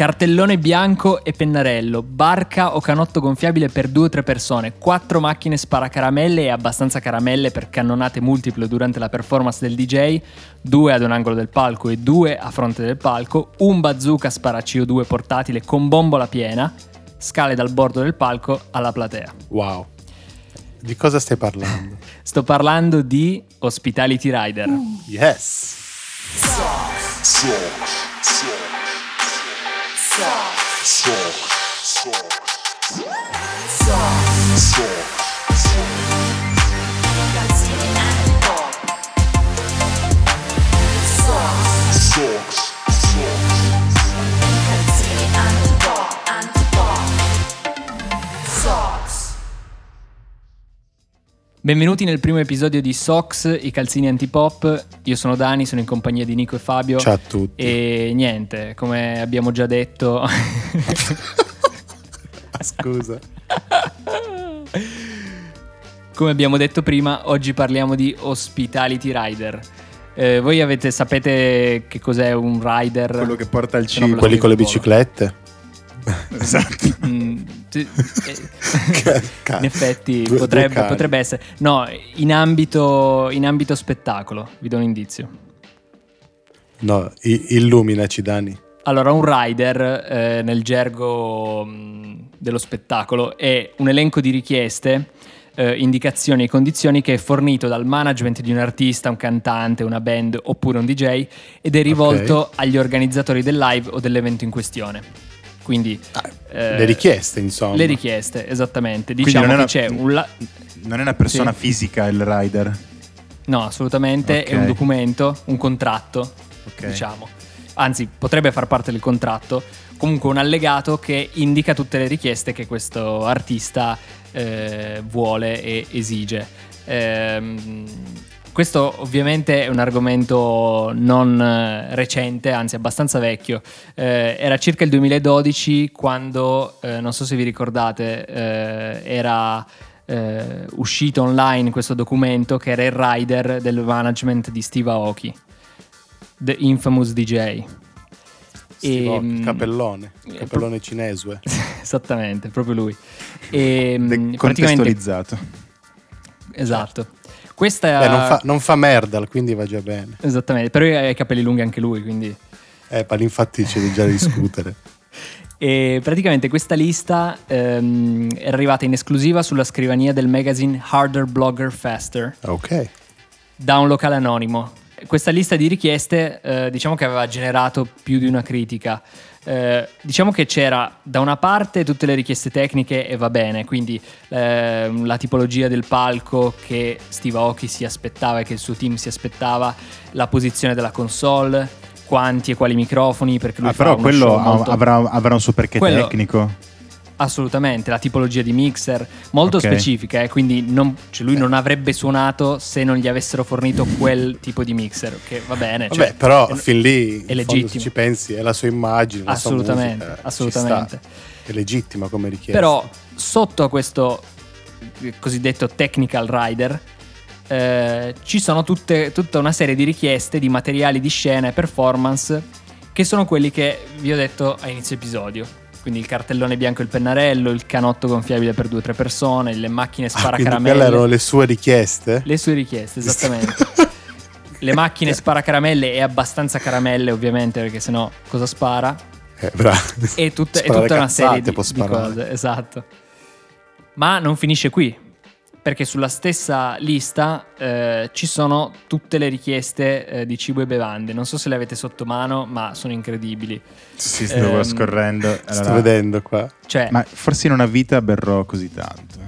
cartellone bianco e pennarello, barca o canotto gonfiabile per due o tre persone, quattro macchine sparacaramelle e abbastanza caramelle per cannonate multiple durante la performance del DJ, due ad un angolo del palco e due a fronte del palco, un bazooka spara CO2 portatile con bombola piena, scale dal bordo del palco alla platea. Wow. Di cosa stai parlando? Sto parlando di Hospitality Rider. Yes. Soft. Soft. Soft. Benvenuti nel primo episodio di Sox, i calzini antipop. Io sono Dani, sono in compagnia di Nico e Fabio. Ciao a tutti. E niente, come abbiamo già detto... Scusa. Come abbiamo detto prima, oggi parliamo di Hospitality Rider. Eh, voi avete, sapete che cos'è un rider? Quello che porta il cibo. Quelli con le biciclette. Esatto. Mm, eh, in effetti due- due potrebbe, cani. potrebbe essere. No, in ambito, in ambito spettacolo, vi do un indizio. No, i- illuminaci, Dani. Allora, un rider eh, nel gergo mh, dello spettacolo è un elenco di richieste, eh, indicazioni e condizioni che è fornito dal management di un artista, un cantante, una band oppure un DJ ed è rivolto agli organizzatori del live o dell'evento in questione. Quindi eh, le richieste, insomma. Le richieste, esattamente. Diciamo non è che una- c'è un... la- Non è una persona Sì. fisica il rider. No, assolutamente, è Ok. un documento, un contratto, Ok. diciamo. Anzi, potrebbe far parte del contratto. Comunque un allegato che indica tutte le richieste che questo artista eh, vuole e esige. Ehm, questo ovviamente è un argomento non eh, recente, anzi abbastanza vecchio. Eh, era circa il 2012 quando, eh, non so se vi ricordate, eh, era eh, uscito online questo documento che era il rider del management di Steve Aoki, The Infamous DJ. Steve Aoki, Ehm, capellone. eh, Capellone cinese. Esattamente, proprio lui. E, mm, praticamente, Contestualizzato. esatto. Questa Beh, non fa, non fa merda, quindi va già bene. Esattamente, però ha i capelli lunghi anche lui, quindi... Eh, ma infatti c'è già da discutere. E praticamente questa lista ehm, era arrivata in esclusiva sulla scrivania del magazine Harder Blogger Faster ok. da un locale anonimo. Questa lista di richieste eh, diciamo che aveva generato più di una critica. Eh, diciamo che c'era da una parte tutte le richieste tecniche e va bene, quindi ehm, la tipologia del palco che Steve Aoki si aspettava e che il suo team si aspettava, la posizione della console, quanti e quali microfoni, perché lui Ah, però quello molto- avrà, avrà un suo perché Quello- tecnico. Assolutamente, la tipologia di mixer molto Ok. specifica, eh, quindi non- cioè lui non avrebbe suonato se non gli avessero fornito quel tipo di mixer, che va bene. Vabbè, cioè, però è- fin lì, è fondo, se legittimo. ci pensi, è la sua immagine, la sua Assolutamente, musica, ci assolutamente. È legittima come richiesta. Però sotto a questo eh, cosiddetto technical rider eh, ci sono tutte- tutta una serie di richieste di materiali di scena e performance che sono quelli che vi ho detto a inizio episodio. Quindi il cartellone bianco e il pennarello, il canotto gonfiabile per due o tre persone, le macchine Ah, sparacaramelle. quelle erano le sue richieste? Le sue richieste, esattamente. Le macchine sparacaramelle e abbastanza caramelle, ovviamente, perché sennò cosa spara? Eh, bravo. E, tut- e tutta una serie di, di cose, esatto. Ma non finisce qui, perché sulla stessa lista eh, ci sono tutte le richieste eh, di cibo e bevande. Non so se le avete sotto mano, ma sono incredibili. Sì, stavo Ehm, scorrendo. Sto Allora- vedendo qua. Cioè, Ma forse in una vita berrò così tanto.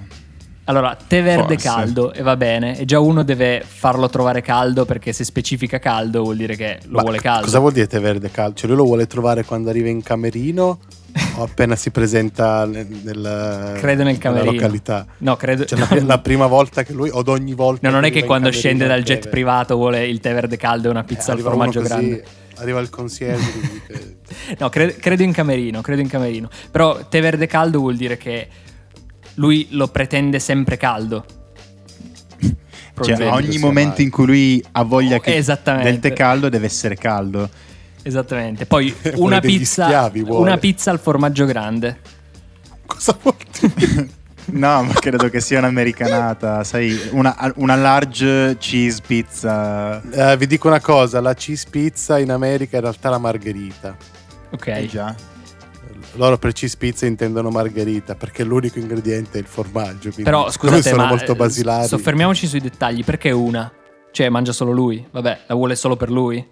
Allora, tè verde forse. caldo e va bene, e già uno deve farlo trovare caldo perché se specifica caldo vuol dire che lo Ma vuole caldo. Cosa vuol dire tè verde caldo? Cioè lui lo vuole trovare quando arriva in camerino o appena si presenta nel, nel- Credo nel nella camerino. località? No, credo. Cioè la, la prima volta che lui, o ad ogni volta No, non è che quando scende dal jet privato vuole il tè verde caldo e una Eh, pizza al arriva formaggio così, grande. Arriva il concierge dice, No, cre- credo in camerino, credo in camerino. Però tè verde caldo vuol dire che lui lo pretende sempre caldo. Cioè, ogni momento in cui lui ha voglia che Esattamente. del tè caldo deve essere caldo. Esattamente. Poi una pizza, schiavi, una pizza al formaggio grande. Cosa vuol dire? No, ma credo che sia un'americanata, sai, una, una large cheese pizza. Eh, vi dico una cosa, la cheese pizza in America è in realtà la margherita. Ok. Eh già. Loro per cheese pizza intendono margherita perché l'unico ingrediente è il formaggio. Però scusate, sono ma molto eh, basilari. soffermiamoci sui dettagli. Perché una? Cioè, mangia solo lui? Vabbè, la vuole solo per lui?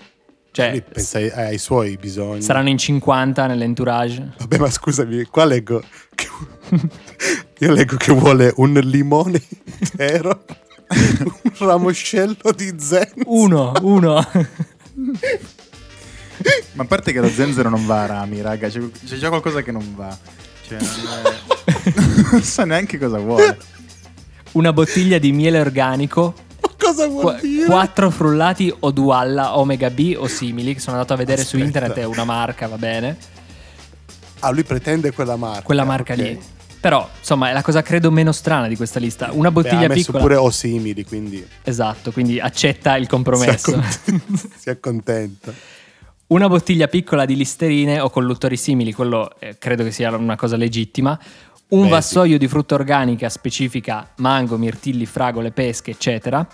Cioè, pensa ai, ai suoi bisogni. saranno in 50 nell'entourage? Vabbè, ma scusami, qua leggo. che- Io leggo che vuole un limone intero, un ramoscello di zen. Uno, uno. Ma a parte che lo zenzero non va a rami, raga, c'è, c'è già qualcosa che non va. Cioè, non, è- non so neanche cosa vuole. Una bottiglia di miele organico. Ma cosa vuol Qu- dire? quattro frullati o Dualla, Omega B o simili, che sono andato a vedere su Aspetta. internet, è una marca, va bene. Ah, lui pretende quella marca. Quella marca ok. lì. Però, insomma, è la cosa credo meno strana di questa lista. Una Beh, bottiglia ha messo piccola. pure o simili, quindi Esatto, quindi accetta il si, compromesso. accont- si accontenta. Una bottiglia piccola di listerine o colluttori simili, quello eh, credo che sia una cosa legittima. Un Beh, sì. vassoio di frutta organica specifica mango, mirtilli, fragole, pesche, eccetera.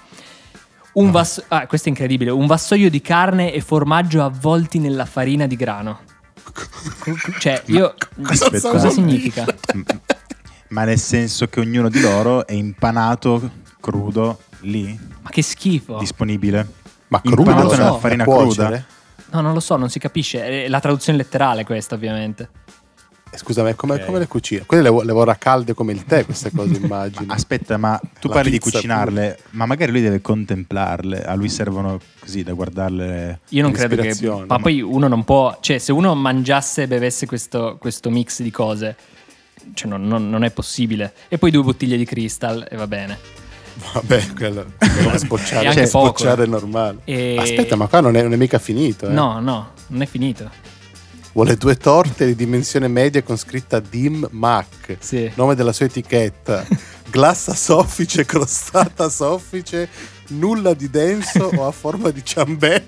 Un vass- ah, questo è incredibile. Un vassoio di carne e formaggio avvolti nella farina di grano. Cioè, io. Cosa Aspetta. cosa vuol significa? dire? Ma nel senso che ognuno di loro è impanato crudo lì, Ma che schifo. disponibile. Ma Impanato crudo non so. nella farina cuocere? cruda. No, non lo so, non si capisce. È la traduzione letterale questa, ovviamente. Eh, Scusa, ma è come, Ok. come le cucine? Quelle le, le vorrà calde come il tè, queste cose, immagino. Aspetta, ma tu La parli di cucinarle, ma magari lui deve contemplarle. A lui servono così da guardarle. Io non credo che. Ma, ma- poi uno non può. Cioè, se uno mangiasse e bevesse questo, questo mix di cose, cioè, non, non- non è possibile. E poi due bottiglie di crystal e va bene. Vabbè, quello quello sbocciare, cioè, poco, sbocciare eh. è normale. E- Aspetta, ma qua non è, non è mica finito. Eh. No, no, non è finito. Vuole due torte di dimensione media con scritta Dim Mac. Sì. Nome della sua etichetta. Glassa soffice, crostata soffice, nulla di denso o a forma di ciambella.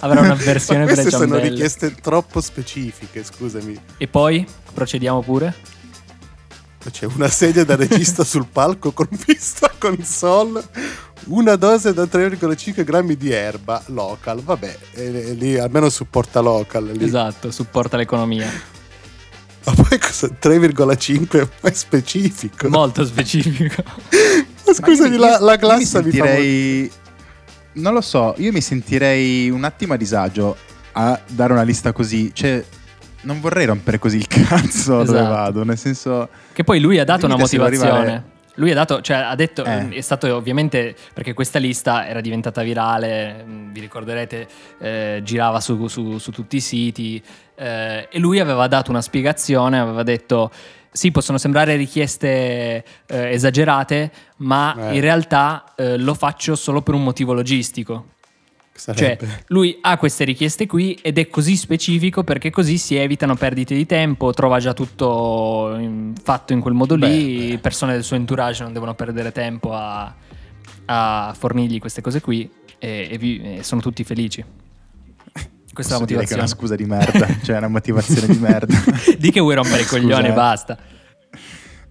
Avrà una versione per le queste sono ciambelle. richieste troppo specifiche, scusami. E poi procediamo pure. C'è una sedia da regista sul palco con vista console, una dose da 3,5 grammi di erba local. Vabbè, e- e lì almeno supporta local. Lì. Esatto, supporta l'economia. Ma poi cosa? 3,5 è specifico. Molto specifico. Ma scusami, Ma io- la, la glassa mi mi, fa sentirei. Non lo so, io mi sentirei un attimo a disagio a dare una lista così. Cioè, non vorrei rompere così il cazzo dove Esatto. vado. Nel senso. Che poi lui ha dato una motivazione. arrivare- Lui ha dato, cioè ha detto, Eh. è stato ovviamente perché questa lista era diventata virale, mh, vi ricorderete, eh, girava su, su- su tutti i siti eh, e lui aveva dato una spiegazione, aveva detto sì, possono sembrare richieste eh, esagerate, ma Eh. in realtà eh, lo faccio solo per un motivo logistico. Cioè, lui ha queste richieste qui ed è così specifico perché così si evitano perdite di tempo, trova già tutto in- fatto in quel modo lì, Beh, beh. persone del suo entourage non devono perdere tempo a, a fornirgli queste cose qui e, e vi- e sono tutti felici. Questa è la posso dire che è motivazione. una scusa di merda. cioè, una motivazione di merda. Di che vuoi rompere i coglioni e eh. basta.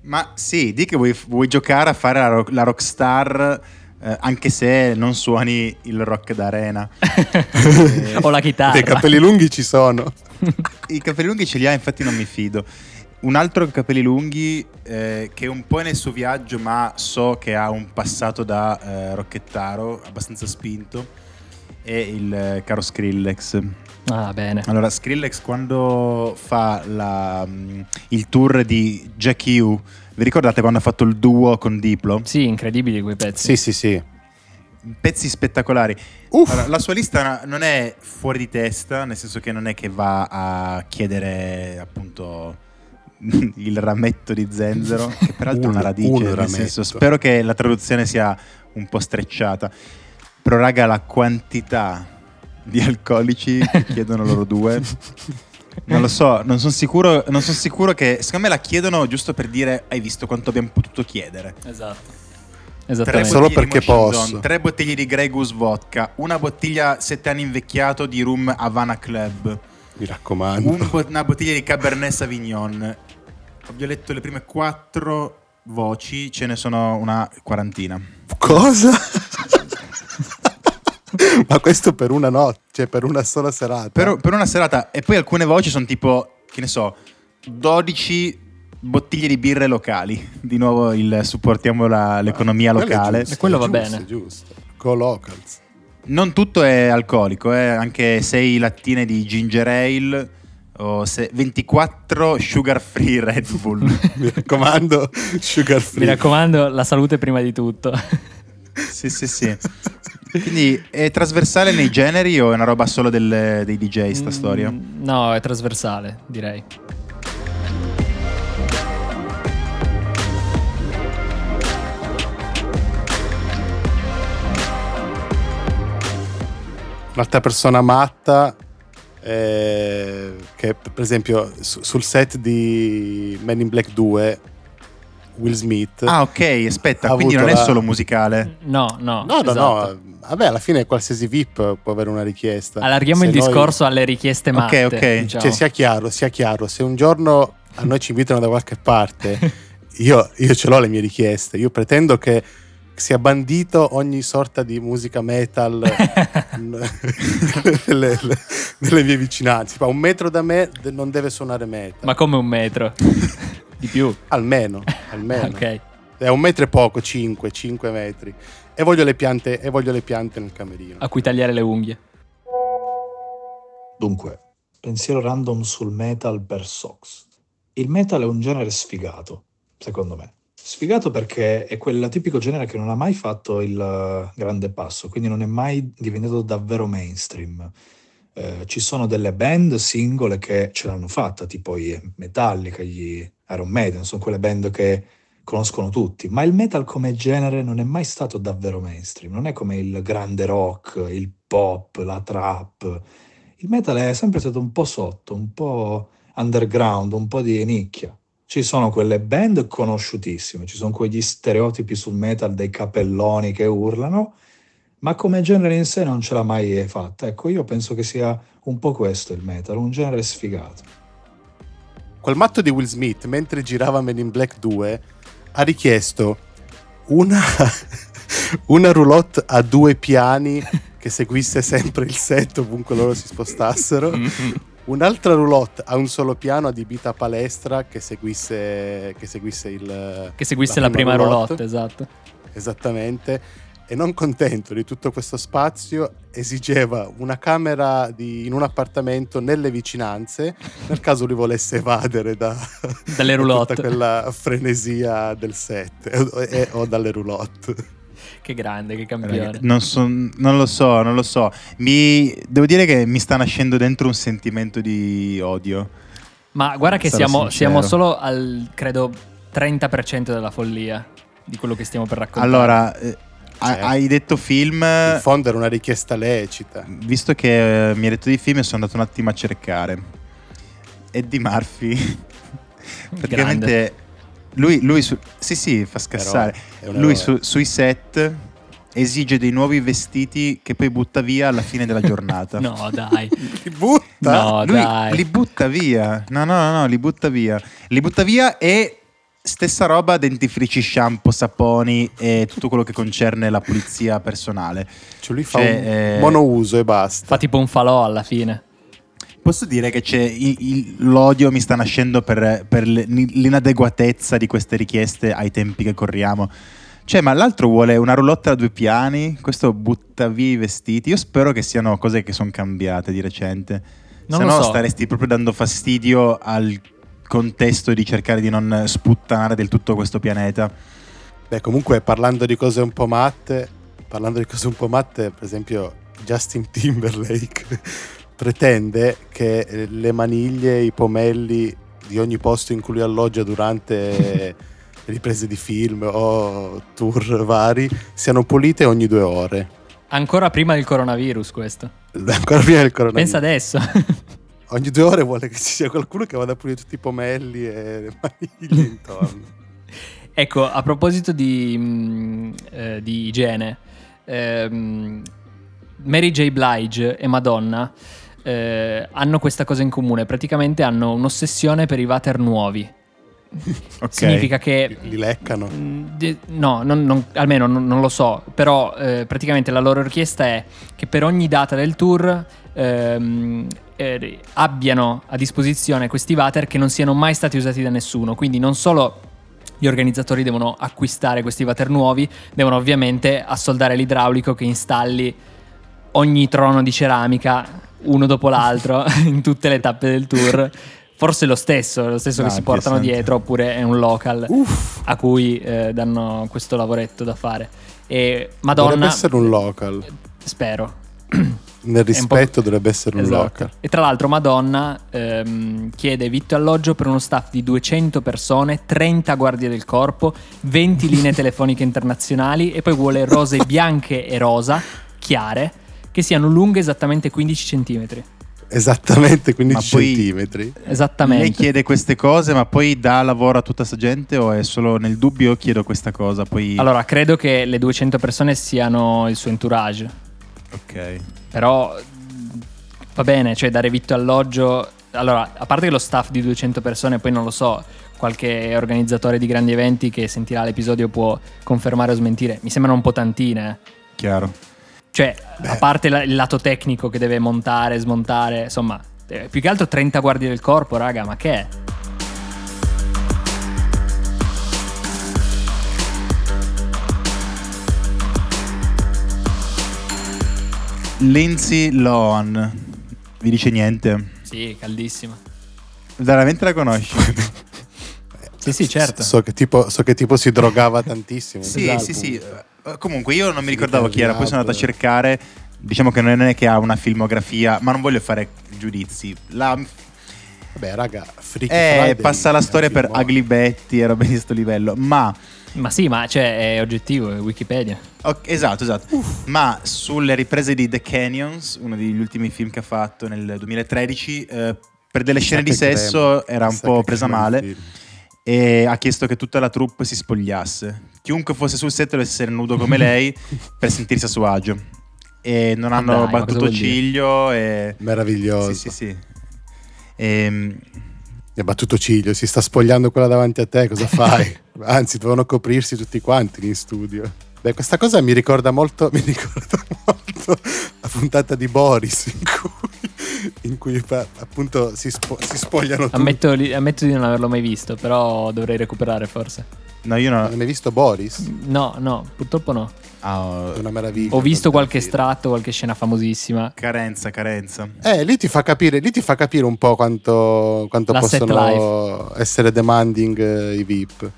Ma sì, di che vuoi, vuoi giocare a fare la, rock- la rockstar. Eh, anche se non suoni il rock d'arena. Eh, o la chitarra. Dei capelli lunghi ci sono. I capelli lunghi ce li ha, infatti non mi fido. Un altro capelli lunghi eh, che è un po' nel suo viaggio, ma so che ha un passato da eh, rocchettaro abbastanza spinto, è il eh, caro Skrillex. Ah, bene. Allora, Skrillex quando fa la, mm, il tour di Jack U, vi ricordate quando ha fatto il duo con Diplo? Sì, incredibili quei pezzi. Sì, sì, sì. Pezzi spettacolari. Allora, la sua lista non è fuori di testa, nel senso che non è che va a chiedere appunto il rametto di zenzero, che peraltro è Un- una radice, un senso, spero che la traduzione sia un po' strecciata. Però raga, la quantità di alcolici che chiedono loro due non lo so, non sono sicuro, non son sicuro che secondo me la chiedono giusto per dire hai visto quanto abbiamo potuto chiedere. Esatto. Esattamente. Solo bottiglie di perché posso. Tre bottiglie di Grey Goose Vodka, una bottiglia 7 anni invecchiato di Rum Havana Club, Mi raccomando. un bo- una bottiglia di Cabernet Sauvignon. Vi ho letto le prime quattro voci, ce ne sono una quarantina. Cosa? Ma questo per una notte, cioè per una sola serata. Per, per una serata, e poi alcune voci sono tipo, che ne so, 12 bottiglie di birre locali. Di nuovo il supportiamo la- l'economia è locale. giusto, E quello va giusto, bene. giusto. Go locals. Non tutto è alcolico, eh, anche 6 lattine di ginger ale o se- 24 sugar free Red Bull. Mi raccomando, sugar Mi free. raccomando, la salute prima di tutto. Sì, sì, sì. Quindi è trasversale nei generi o è una roba solo del- dei DJ sta storia? Mm, No, è trasversale, direi. Un'altra persona matta eh, che per esempio su- sul set di Men in Black 2 Will Smith Ah, ok, aspetta, quindi non è la- solo musicale. No, no. No, no, esatto. no. Vabbè, alla fine qualsiasi VIP può avere una richiesta. Allarghiamo Se il noi- discorso alle richieste matte. Ok, ok. diciamo. Cioè, sia chiaro, sia chiaro. Se un giorno a noi ci invitano da qualche parte, io, io ce l'ho le mie richieste. Io pretendo che sia bandito ogni sorta di musica metal nelle, nelle mie vicinanze. Un metro da me non deve suonare metal. Ma come un metro? Di più. Almeno, almeno. Ok. È un metro e poco, 5, 5 metri. E voglio le piante, e voglio le piante nel camerino. A cui tagliare le unghie. Dunque, pensiero random sul metal per Sox. Il metal è un genere sfigato, secondo me. Sfigato perché è quel tipico genere che non ha mai fatto il eh, grande passo, quindi non è mai diventato davvero mainstream. Eh, ci sono delle band singole che ce l'hanno fatta, tipo i Metallica, gli Iron Maiden, sono quelle band che conoscono tutti, ma il metal come genere non è mai stato davvero mainstream, non è come il grande rock, il pop, la trap. Il metal è sempre stato un po' sotto, un po' underground, un po' di nicchia. Ci sono quelle band conosciutissime, ci sono quegli stereotipi sul metal dei capelloni che urlano, ma come genere in sé non ce l'ha mai fatta. Ecco, io penso che sia un po' questo il metal, un genere sfigato. Quel matto di Will Smith, mentre girava Men in Black 2, ha richiesto una, una roulotte a due piani che seguisse sempre il set ovunque loro si spostassero. Un'altra roulotte a un solo piano adibita a palestra che seguisse, che seguisse il... Che seguisse la, prima roulotte, esatto. Esattamente. E non contento di tutto questo spazio, esigeva una camera di- in un appartamento nelle vicinanze, nel caso lui volesse evadere da, Dalle da roulotte. tutta quella frenesia del set e- e- o dalle roulotte. Che grande, che campione. Non, so- non lo so, non lo so. Mi, devo dire che mi sta nascendo dentro un sentimento di odio. Ma guarda che siamo, siamo solo al, credo, 30% della follia di quello che stiamo per raccontare. Allora, eh, Certo. hai detto film. In fondo era una richiesta lecita. Visto che eh, mi hai detto di film, sono andato un attimo a cercare. Eddie Murphy. Praticamente lui, lui su- sì, sì, fa scassare. Lui su- sui set esige dei nuovi vestiti che poi butta via alla fine della giornata. No, dai. Li butta? No, Lui dai. li butta via. No, no, no, no, li butta via. Li butta via e stessa roba dentifrici, shampoo, saponi e tutto quello che concerne la pulizia personale. Cioè lui fa Cioè, un eh, monouso e basta. Fa tipo un falò alla fine. Posso dire che c'è il- il- l'odio mi sta nascendo per, per l'inadeguatezza di queste richieste ai tempi che corriamo. Cioè, ma l'altro vuole una roulotte a due piani, questo butta via i vestiti. Io spero che siano cose che sono cambiate di recente. Non Se lo no so. staresti proprio dando fastidio al contesto di cercare di non sputtanare del tutto questo pianeta. Beh, comunque parlando di cose un po' matte, parlando di cose un po' matte, per esempio Justin Timberlake pretende che eh, le maniglie, i pomelli di ogni posto in cui lui alloggia durante riprese di film o tour vari siano pulite ogni due ore. Ancora prima del coronavirus questo. Ancora prima del coronavirus. Pensa adesso. Ogni due ore vuole che ci sia qualcuno che vada a pulire tutti i pomelli e le maniglie intorno. Ecco, a proposito di, mh, eh, di igiene, ehm, Mary J. Blige e Madonna eh, hanno questa cosa in comune, praticamente hanno un'ossessione per i water nuovi. Ok. Significa che Li leccano. Mm, di- No, non- non- almeno non, non lo so, però eh, praticamente la loro richiesta è che per ogni data del tour ehm, eh, abbiano a disposizione questi water che non siano mai stati usati da nessuno, quindi non solo gli organizzatori devono acquistare questi water nuovi, devono ovviamente assoldare l'idraulico che installi ogni trono di ceramica uno dopo l'altro in tutte le tappe del tour. Forse lo stesso, lo stesso Ah, che si portano dietro, oppure è un local Uff, a cui eh, danno questo lavoretto da fare. E Madonna, dovrebbe essere un local. spero. Nel rispetto dovrebbe essere un Esatto. local. E tra l'altro Madonna ehm, chiede vitto e alloggio per uno staff di 200 persone, 30 guardie del corpo, 20 linee telefoniche internazionali e poi vuole rose bianche e rosa, chiare, che siano lunghe esattamente 15 cm. Esattamente 15 Ma poi- centimetri. Esattamente. Lei chiede queste cose, ma poi dà lavoro a tutta sta gente o è solo nel dubbio chiedo questa cosa? Poi... Allora, credo che le 200 persone siano il suo entourage. Ok. Però va bene, cioè dare vitto alloggio. Allora, a parte che lo staff di 200 persone, poi non lo so, qualche organizzatore di grandi eventi che sentirà l'episodio può confermare o smentire. Mi sembrano un po' tantine. eh. Chiaro. Cioè, a parte la- il lato tecnico che deve montare, smontare, insomma, eh, più che altro 30 guardie del corpo, raga, ma che è? Lindsay Lohan. Vi dice niente? Sì, caldissima. Veramente la conosci? Sì, sì, certo. So che, tipo, so che tipo si drogava tantissimo. sì, Esatto. sì, sì. Eh, Comunque io non mi ricordavo chi era, poi sono andato a Diablo. cercare. Diciamo che non è che ha una filmografia, ma non voglio fare giudizi. La, Vabbè, raga, Freaky eh, Friday passa la storia per. Ugly Betty e robe di sto livello. Ma Ma sì, ma cioè, è oggettivo, è Wikipedia. Ok, esatto, esatto. Ma sulle riprese di The Canyons, uno degli ultimi film che ha fatto nel 2013, eh, per delle scene di sesso crema, era un po' presa male e ha chiesto che tutta la troupe si spogliasse. Chiunque fosse sul set dovesse essere nudo come lei per sentirsi a suo agio. E non Ma hanno battuto ciglio e... Meraviglioso. Sì, sì, sì. Ehm, Mi ha battuto ciglio, si sta spogliando quella davanti a te, cosa fai? Anzi, dovevano coprirsi tutti quanti in studio. Beh, questa cosa mi ricorda molto, mi ricorda molto la puntata di Boris in cui, in cui appunto si, spo- si spogliano tutti. Ammetto, li- ammetto di non averlo mai visto, però dovrei recuperare forse. no, io no. Non hai visto Boris? No, no, purtroppo no. Ah, È una meraviglia. Ho visto qualche film. estratto, qualche scena famosissima. carenza, carenza. Eh, lì ti fa capire, lì ti fa capire un po' quanto, quanto possono essere demanding eh, i VIP.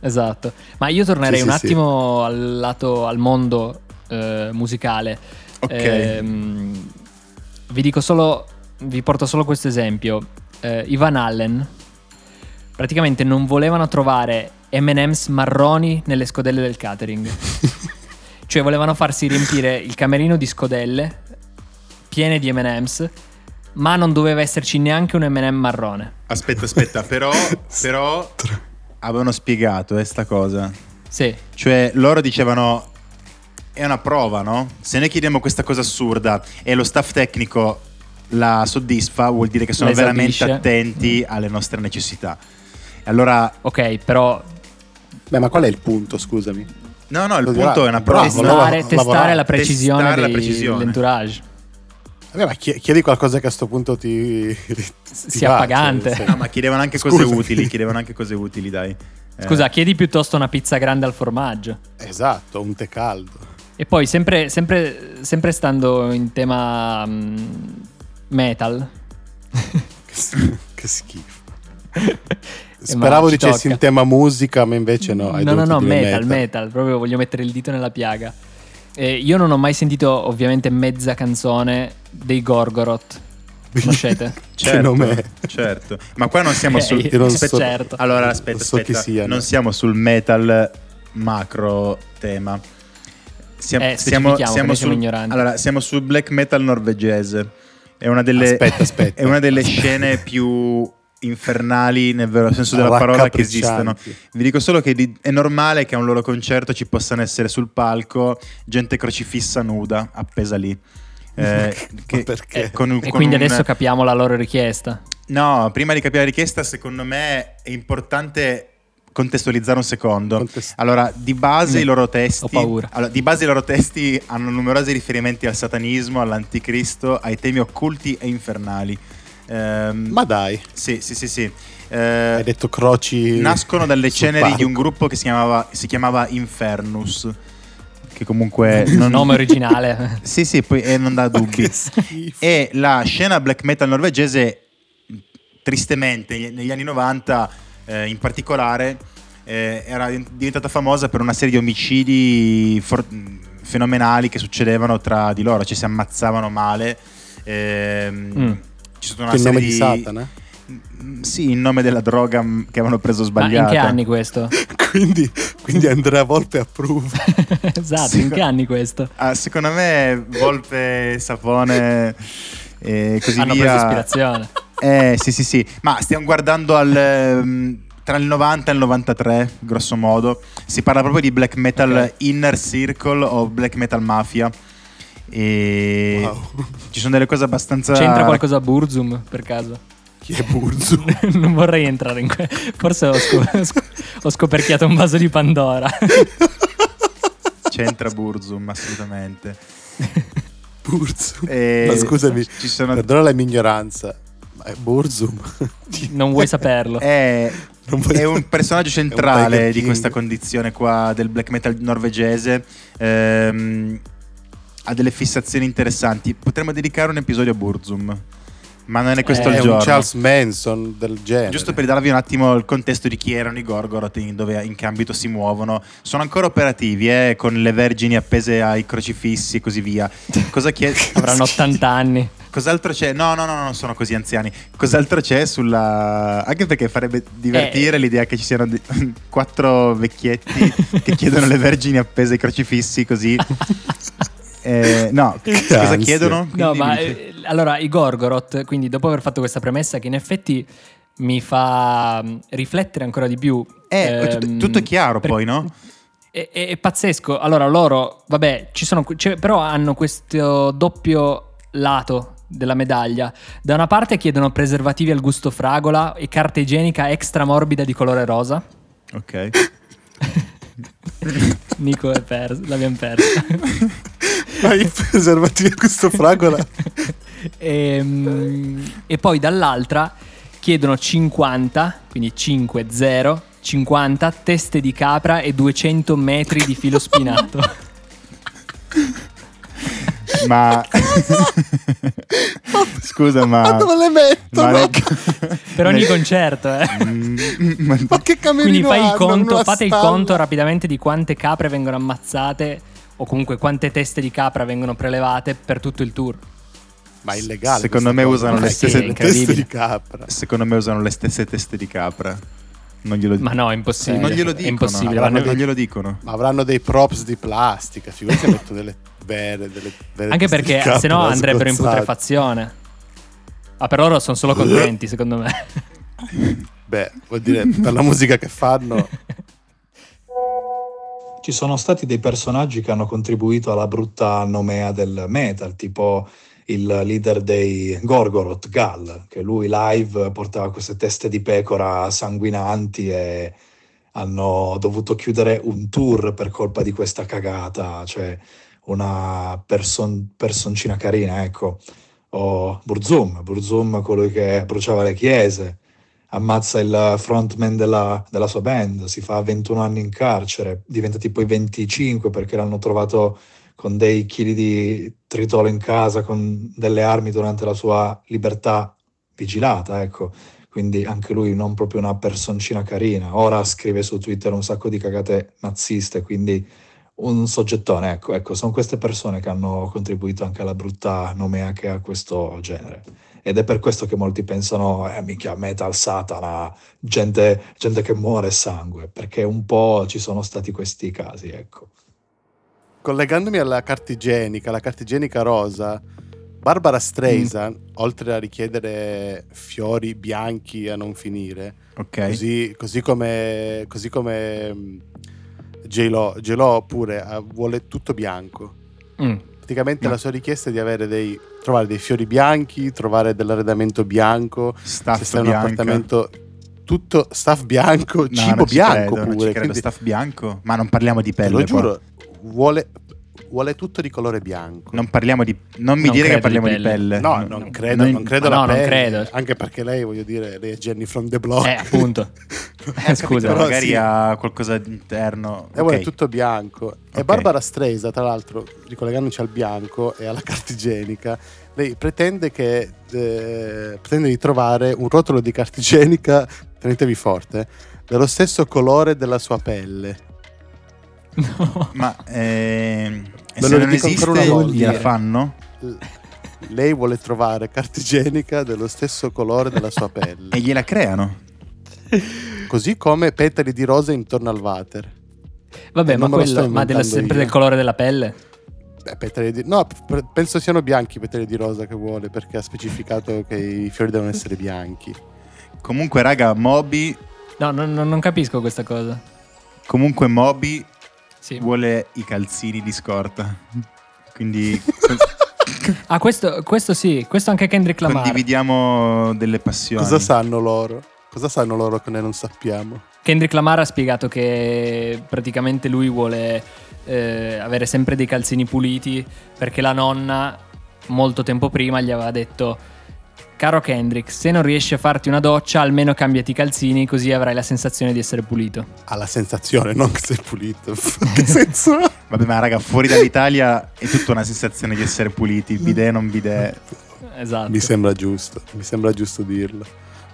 Esatto. Ma io tornerei Sì, un sì, sì. attimo al lato, al mondo eh, musicale. Ok. Ehm, vi dico solo, vi porto solo questo esempio. Eh, Ivan Allen praticamente non volevano trovare M&M's marroni nelle scodelle del catering. cioè volevano farsi riempire il camerino di scodelle piene di M&M's, ma non doveva esserci neanche un M&M marrone. Aspetta, aspetta, però, però avevano spiegato eh, sta cosa. Sì, Cioè, loro dicevano: è una prova, no? Se noi chiediamo questa cosa assurda e lo staff tecnico la soddisfa, vuol dire che sono La veramente attenti alle nostre necessità. E allora, ok, però Beh, ma qual è il punto, scusami? no, no, il Lo punto dirà. è una prova. testare, testare lavorare. la precisione Testare la dei- precisione. dell'entourage. Vabbè, ma chie- chiedi qualcosa che a sto punto ti, ti Sia va, pagante. cioè, No, ma chiedevano anche cose Scusami. utili, chiedevano anche cose utili, dai. Eh, Scusa, chiedi piuttosto una pizza grande al formaggio. Esatto, un tè caldo. E poi, sempre, sempre, sempre stando in tema mm, metal, Che, schifo. Eh, Speravo dicessi tocca. in tema musica, ma invece no. hai no, no, no, dire metal, metal, proprio voglio mettere il dito nella piaga. Eh, io non ho mai sentito, ovviamente, mezza canzone dei Gorgoroth. Conoscete? Che certo, nome è? certo. Ma qua non siamo sul... Io non so- certo. Allora, aspetta, Non so aspetta. Non siamo sul metal macro tema. Siamo, Eh, siamo, siamo sul, ignoranti. allora, siamo sul black metal norvegese. È una delle, Aspetta, aspetta. è una delle Aspetta. scene più infernali nel vero senso della parola che esistono. Vi dico solo che è normale che a un loro concerto ci possano essere sul palco gente crocifissa nuda, appesa lì. Eh, Ma perché? con un- E con quindi un- adesso capiamo la loro richiesta. No, prima di capire la richiesta, secondo me è importante contestualizzare un secondo. Contest- Allora, di base Mm. i loro testi. Ho paura. allora, di base i loro testi hanno numerosi riferimenti al satanismo, all'anticristo, ai temi occulti e infernali. Ehm, Ma dai, sì, sì, sì, sì. Eh, hai detto croci. nascono dalle ceneri di un gruppo che si chiamava, si chiamava Infernus. Che comunque. non- Nome originale. Sì, sì, poi eh, non dà dubbi. E la scena black metal norvegese, tristemente, negli- anni 90 eh, in particolare, eh, era diventata famosa per una serie di omicidi for- fenomenali che succedevano tra di loro, ci si ammazzavano male. ehm, Mm. Ci sono una Che il serie nome di Satana? Sì, in nome della droga che avevano preso Ma sbagliata. in che anni questo? quindi, quindi Andrea Volpe approva. esatto, Sì. in che anni questo? Ah, secondo me Volpe, Sapone e così Hanno via. preso ispirazione. Eh, sì, sì, sì. Ma stiamo guardando al, ehm, tra il 90 e il 93, grosso modo. Si parla proprio di black metal Ok. inner circle o black metal mafia. E Wow. ci sono delle cose abbastanza. C'entra qualcosa a Burzum, per caso? Chi è Burzu? non vorrei entrare in que... Forse ho, scop- ho scoperchiato un vaso di Pandora. C'entra Burzum, assolutamente. Burzu. E Ma scusami, ci sono. perdona la mia ignoranza. Ma è Burzum? non vuoi saperlo. È, vuoi- è un personaggio un centrale Tiger di questa condizione qua del black metal norvegese. Ehm, ha delle fissazioni interessanti. Potremmo dedicare un episodio a Burzum, ma non è questo Eh, il È giorno. un Charles Manson del genere. Giusto per darvi un attimo il contesto di chi erano i Gorgoroth, in, dove, in che ambito si muovono. Sono ancora operativi, eh, con le vergini appese ai crocifissi e così via. Cosa chiede? Avranno 80 anni. Cos'altro c'è? No, no, no, no, non sono così anziani. Cos'altro c'è sulla. Anche perché farebbe divertire Eh. l'idea che ci siano di- quattro vecchietti che chiedono le vergini appese ai crocifissi così. Eh, no, Che cosa chiedono? No, ma eh, allora i Gorgoroth, quindi dopo aver fatto questa premessa che in effetti mi fa mm, riflettere ancora di più. Eh, tutto, ehm, tutto è chiaro per- poi, no? È, è- è pazzesco. Allora, loro, vabbè, ci sono, cioè, però hanno questo doppio lato della medaglia. Da una parte chiedono preservativi al gusto fragola e carta igienica extra morbida di colore rosa. Ok. Nico è perso, l'abbiamo perso. Ma i preservativi a questo fragola. e, mm, e poi dall'altra chiedono 50, quindi 5, 0, 50 teste di capra e 200 metri di filo spinato. Ma scusa, Ma ma, dove le mettono? ma per ogni concerto, eh. Mm, ma- Ma che camerino Quindi fai il conto, fate il conto rapidamente di quante capre vengono ammazzate o comunque quante teste di capra vengono prelevate per tutto il tour. Ma è illegale. Secondo me cosa. usano le Ma stesse- teste di capra. secondo me usano le stesse teste di capra. Non glielo Ma no, è impossibile. non glielo È dicono. impossibile. non, vanno- non glielo dicono. Ma avranno dei props di plastica. Figurati se metto delle vere, delle vere Anche teste di perché capra se no andrebbero in sgozzate. putrefazione. Ma per loro sono solo contenti, secondo me. Beh, vuol dire per la musica che fanno. Ci sono stati dei personaggi che hanno contribuito alla brutta nomea del metal, tipo il leader dei Gorgoroth, Gal, che lui live portava queste teste di pecora sanguinanti e hanno dovuto chiudere un tour per colpa di questa cagata, cioè una person- personcina carina, ecco. O Burzum, Burzum, colui che bruciava le chiese, ammazza il frontman della, della sua band, si fa 21 anni in carcere, diventati poi 25 perché l'hanno trovato con dei chili di tritolo in casa, con delle armi durante la sua libertà vigilata, ecco. Quindi anche lui non proprio una personcina carina. Ora scrive su Twitter un sacco di cagate naziste, quindi un soggettone, ecco, ecco, sono queste persone che hanno contribuito anche alla brutta nomea che ha questo genere. Ed è per questo che molti pensano, eh, minchia, metal, satana, gente, gente che muore sangue, perché un po' ci sono stati questi casi, ecco. Collegandomi alla carta igienica, la carta igienica rosa, Barbara Streisand, oltre a richiedere fiori bianchi a non finire, Ok. così, così come, così come mm, J-Lo, J-Lo pure eh, vuole tutto bianco. Mm. Praticamente No. la sua richiesta è di avere dei, trovare dei fiori bianchi, trovare dell'arredamento bianco, Staff se stai in un appartamento tutto staff bianco, No, cibo bianco credo, pure. credo, quindi- staff bianco? Ma non parliamo di te pelle lo qua. giuro, vuole, vuole tutto di colore bianco. Non parliamo di non mi Non dire che credo di parliamo di pelle. pelle. No, No, non no, credo, noi- non credo no, non pelle, credo. Anche perché lei, voglio dire, lei è Jenny from the block. Eh, appunto. Eh, scusa. Però magari sì. ha qualcosa interno. E vuole Ok. tutto bianco. E Ok. Barbara Stresa, tra l'altro, ricollegandoci al bianco e alla carta igienica, lei pretende, che, eh, pretende di trovare un rotolo di carta igienica, tenetevi forte, dello stesso colore della sua pelle. No. Ma ehm, e Ve se non esiste ancora una volta. gliela fanno? Lei vuole trovare carta igienica dello stesso colore della sua pelle, E gliela creano. così come petali di rosa intorno al water. Vabbè, Eh, ma, quello, ma dello, sempre io. del colore della pelle? Beh, petali di... No, penso siano bianchi i petali di rosa che vuole, perché ha specificato che i fiori devono essere bianchi. Comunque, raga, Moby. No, non, non- non capisco questa cosa. Comunque, Moby Sì. vuole i calzini di scorta. Quindi Ah, questo, questo sì, questo anche Kendrick Lamar. condividiamo delle passioni. Cosa sanno loro? Cosa sanno loro che noi non sappiamo? Kendrick Lamar ha spiegato che praticamente lui vuole eh, avere sempre dei calzini puliti perché la nonna molto tempo prima gli aveva detto caro Kendrick se non riesci a farti una doccia almeno cambiati i calzini così avrai la sensazione di essere pulito Ha la sensazione, non che sei pulito. che senso? Vabbè, ma raga, fuori dall'Italia è tutta una sensazione di essere puliti. Bidet, non bidet. esatto Mi sembra giusto, mi sembra giusto dirlo.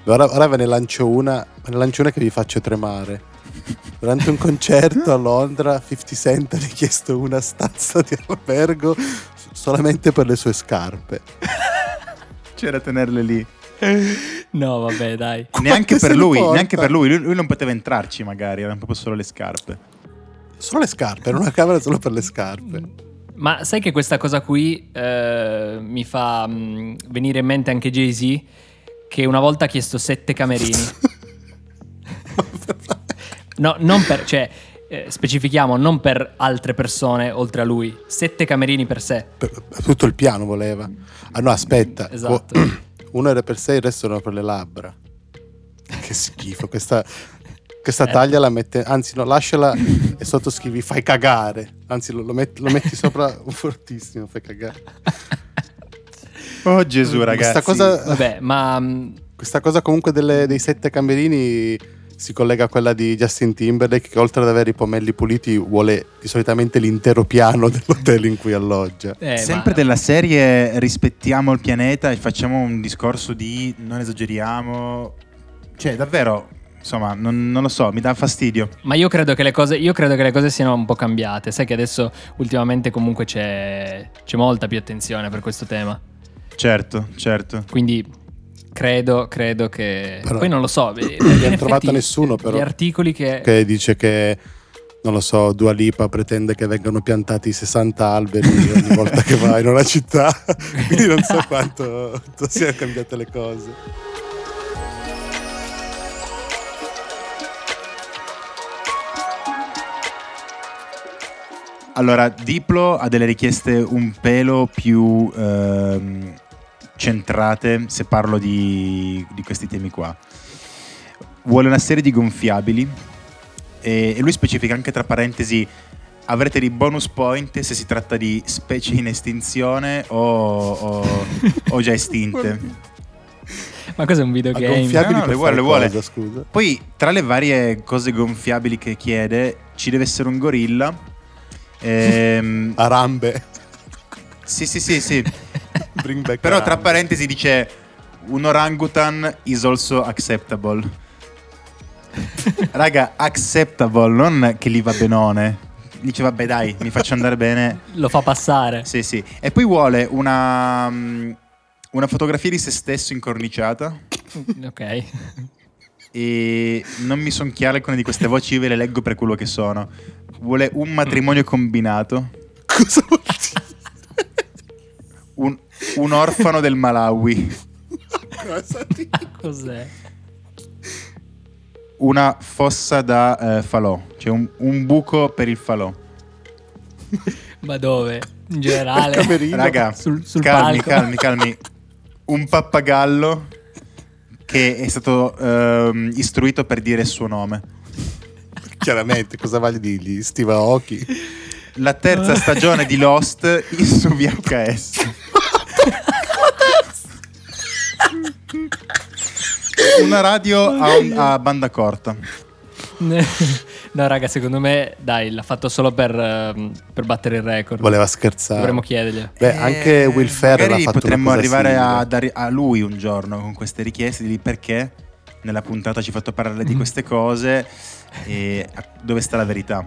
Ora, ora ve ne lancio una, ve ne lancio una che vi faccio tremare. Durante un concerto a Londra, 50 Cent ha richiesto una stanza di albergo solamente per le sue scarpe. C'era tenerle lì. no vabbè dai Neanche per lui, neanche per lui. lui. non poteva entrarci, magari, erano proprio solo le scarpe. Solo le scarpe, era una camera solo per le scarpe. ma sai che questa cosa qui eh, mi fa mm, venire in mente anche Jay-Z che una volta ha chiesto sette camerini No, non per, cioè, eh, specifichiamo, non per altre persone oltre a lui, sette camerini per sé. Per- tutto il piano voleva. Ah no, aspetta. Esatto. Oh, Uno era per sé, il resto erano per le labbra. Che schifo. Questa, questa Eh. taglia la mette. Anzi, no, lasciala e sotto scrivi fai cagare. Anzi, lo, lo metti, lo metti sopra un fortissimo, fai cagare. Oh Gesù, ragazzi. Questa cosa, Vabbè, ma mm, questa cosa comunque delle- dei sette camerini si collega a quella di Justin Timberlake che oltre ad avere i pomelli puliti vuole di solitamente l'intero piano dell'hotel in cui alloggia. eh, Sempre ma- della serie rispettiamo il pianeta e facciamo un discorso di non esageriamo. Cioè, davvero, insomma, non, non lo so, mi dà fastidio. Ma io credo, che le cose, io credo che le cose siano un po' cambiate. Sai che adesso ultimamente comunque c'è, c'è molta più attenzione per questo tema. Certo, certo. Quindi credo, credo che... Però- Poi non lo so. eh, Non abbiamo trovato nessuno, però. Gli articoli che... che dice che non lo so, Dua Lipa pretende che vengano piantati 60 alberi ogni volta che va in una città, quindi non so quanto, quanto siano cambiate le cose. Allora, Diplo ha delle richieste un pelo più ehm, centrate se parlo di, di questi temi qua. Vuole una serie di gonfiabili e, e lui specifica anche tra parentesi avrete dei bonus point se si tratta di specie in estinzione o, o- o già estinte. Ma cos'è un videogame? gonfiabili No, no, le vuole, le vuole. cosa, scusa? Poi, tra le varie cose gonfiabili che chiede, ci deve essere un gorilla. Ehm, Arambe, sì, sì, sì, sì. Bring back Però tra parentesi dice un orangutan is also acceptable. Raga, acceptable, non che gli va benone. Dice vabbè dai, mi faccio andare bene. Lo fa passare. Sì, sì. E poi vuole una, mm, una fotografia di se stesso incorniciata. Ok. E non mi sono chiare alcune di queste voci, io ve le leggo per quello che sono. Vuole un matrimonio combinato. Cosa vuol dire? Un, un orfano del Malawi, Cosa ti- Cos'è? una fossa da eh, falò, cioè un, un buco per il falò. Ma dove? In generale? Raga, Sul- sul calmi, palco. calmi, calmi. Un pappagallo che è stato ehm, istruito per dire il suo nome. Chiaramente, cosa voglio dirgli? Stiva Oki. La terza stagione di Lost in su VHS. Una radio a, un- a banda corta. no, raga, secondo me, dai, l'ha fatto solo per, ehm, per battere il record. Voleva scherzare. Dovremmo chiederglielo. Beh, anche Will Ferrell ha Eh, Magari fatto potremmo una cosa arrivare simile. a, dare- a lui un giorno con queste richieste di perché nella puntata ci ha fatto parlare Mm. di queste cose e a- dove sta la verità.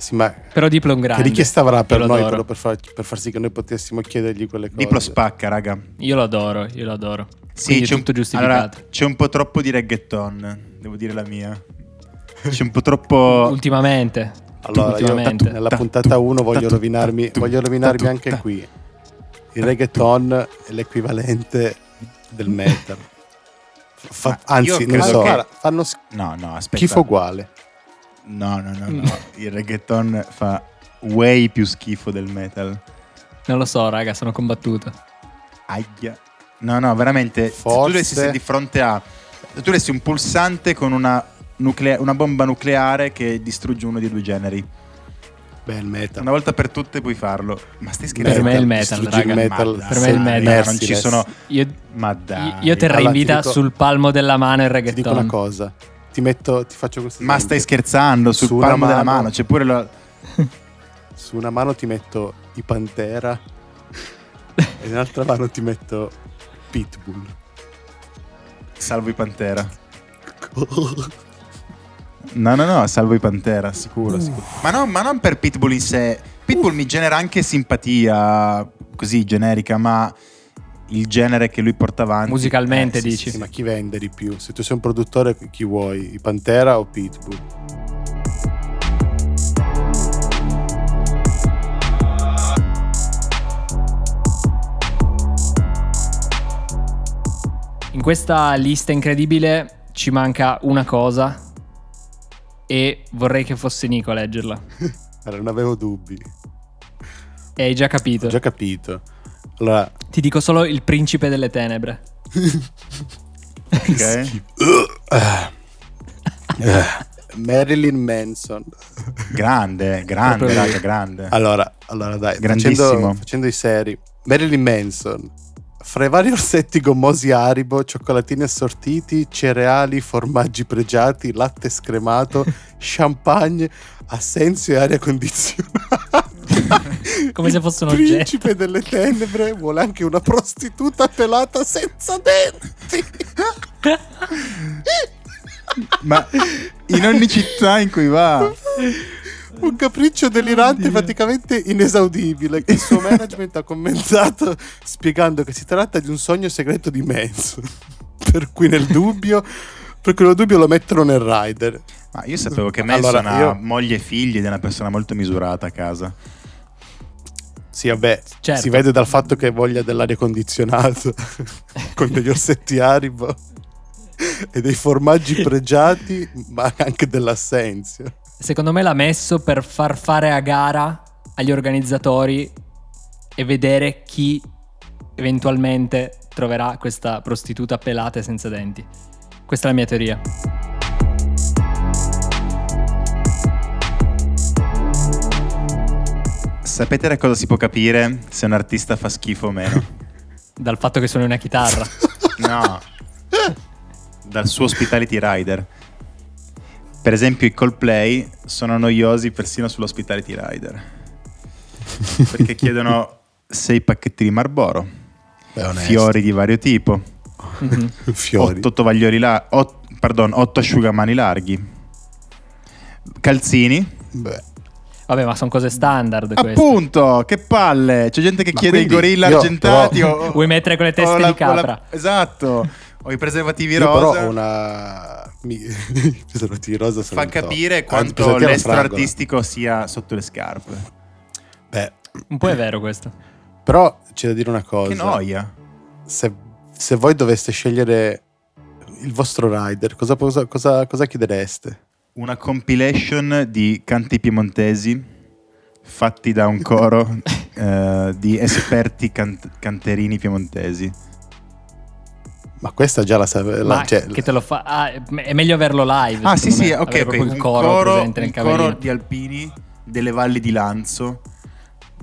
Sì, ma Però Diplo è un grande. che richiesta avrà per Io noi per far, per far sì che noi potessimo chiedergli quelle cose? Diplo spacca, raga. Io lo adoro, io lo adoro. Sì, Quindi c'è è un, tutto giustificato. allora, c'è un po' troppo di reggaeton, devo dire la mia. C'è un po' troppo... Ultimamente. Allora, io ultimamente. nella puntata 1 voglio rovinarmi, voglio rovinarmi anche qui. Il reggaeton è l'equivalente del metal. Fa- io anzi, non so, che- fanno No, no, aspetta. schifo uguale. No, no, no, no. Il reggaeton fa way più schifo del metal. Non lo so, raga, sono combattuto. Aia. No, no, veramente. Se tu Forse- essere di fronte a. Se tu avessi un pulsante con una, nuclea- una bomba nucleare che distrugge uno dei due generi. Beh, il metal. Una volta per tutte puoi farlo. Ma stai scherzando? Per me è il metal, raga. il metal. Per me è il metal. non Merciless. ci sono. Io, Ma dai. io terrei Allora, in ti vita dico- sul palmo della mano il Ti dico reggaeton. una cosa. Ti metto, ti faccio questo Ma esempio. stai scherzando? Sul Su palmo della mano- mano. C'è pure la. Su una mano ti metto i Pantera e nell'altra mano ti metto Pitbull. Salvo i Pantera. No, no, no, salvo i Pantera, sicuro. Uh. sicuro. Ma, non, ma non per Pitbull in sé. Pitbull mi genera anche simpatia, così generica, ma il genere che lui porta avanti. Musicalmente, Eh, sì, dici? sì, Sì, ma chi vende di più? Se tu sei un produttore, chi vuoi? I Pantera o Pitbull? In questa lista incredibile ci manca una cosa e vorrei che fosse Nico a leggerla. Allora, non avevo dubbi. E hai già capito. Ho già capito. Allora, Ti dico solo il principe delle tenebre. Ok. Marilyn Manson. Grande, grande, raga, grande. Allora, allora dai, Grandissimo. facendo, facendo i seri. Marilyn Manson. Fra i vari orsetti gommosi Haribo, cioccolatini assortiti, cereali, formaggi pregiati, latte scremato, champagne, assenzio e aria condizionata. Come se fosse un Il oggetto. principe delle tenebre vuole anche una prostituta pelata senza denti. Ma in ogni città in cui va. Un capriccio delirante Oddio. praticamente inesaudibile che il suo management ha commentato spiegando che si tratta di un sogno segreto di Manson. Per cui nel dubbio, per cui nel dubbio lo mettono nel rider. Ma io sapevo che Manson Allora, ha io- moglie e figli ed è una persona molto misurata a casa. Sì, vabbè, Certo. si vede dal fatto che voglia dell'aria condizionata con degli orsetti Haribo e dei formaggi pregiati, ma anche dell'assenzio. Secondo me l'ha messo per far fare a gara agli organizzatori e vedere chi eventualmente troverà questa prostituta pelata e senza denti. Questa è la mia teoria. Sapete da cosa si può capire se un artista fa schifo o meno? Dal fatto che suoni una chitarra. No. Dal suo hospitality rider. Per esempio i Coldplay sono noiosi persino sull'hospitality rider. Perché chiedono sei pacchetti di Marlboro, fiori di vario tipo, Mhm. Fiori. otto tovaglioli la- ot- pardon, otto asciugamani larghi, calzini. Beh, Vabbè, ma sono cose standard queste. Appunto, che palle! C'è gente che Ma chiede i gorilla io argentati però- o, Vuoi mettere quelle teste o la- di capra? la- esatto, o i preservativi io però rosa. ho una... Mi... I preservativi rosa sono Fa capire quanto l'estro fragola. artistico sia sotto le scarpe. Beh, Un po' è vero questo. Però c'è da dire una cosa. Che noia. Se, se voi doveste scegliere il vostro rider, cosa, cosa, cosa, cosa chiedereste? Una compilation di canti piemontesi fatti da un coro eh, di esperti can- canterini piemontesi. Ma questa già la sapevo. Cioè, che te lo fa? Ah, è meglio averlo live. Ah, sì, secondo sì, me, ok, avere ok. proprio Un Il coro, coro, presente nel un coro cavallino. di alpini delle valli di Lanzo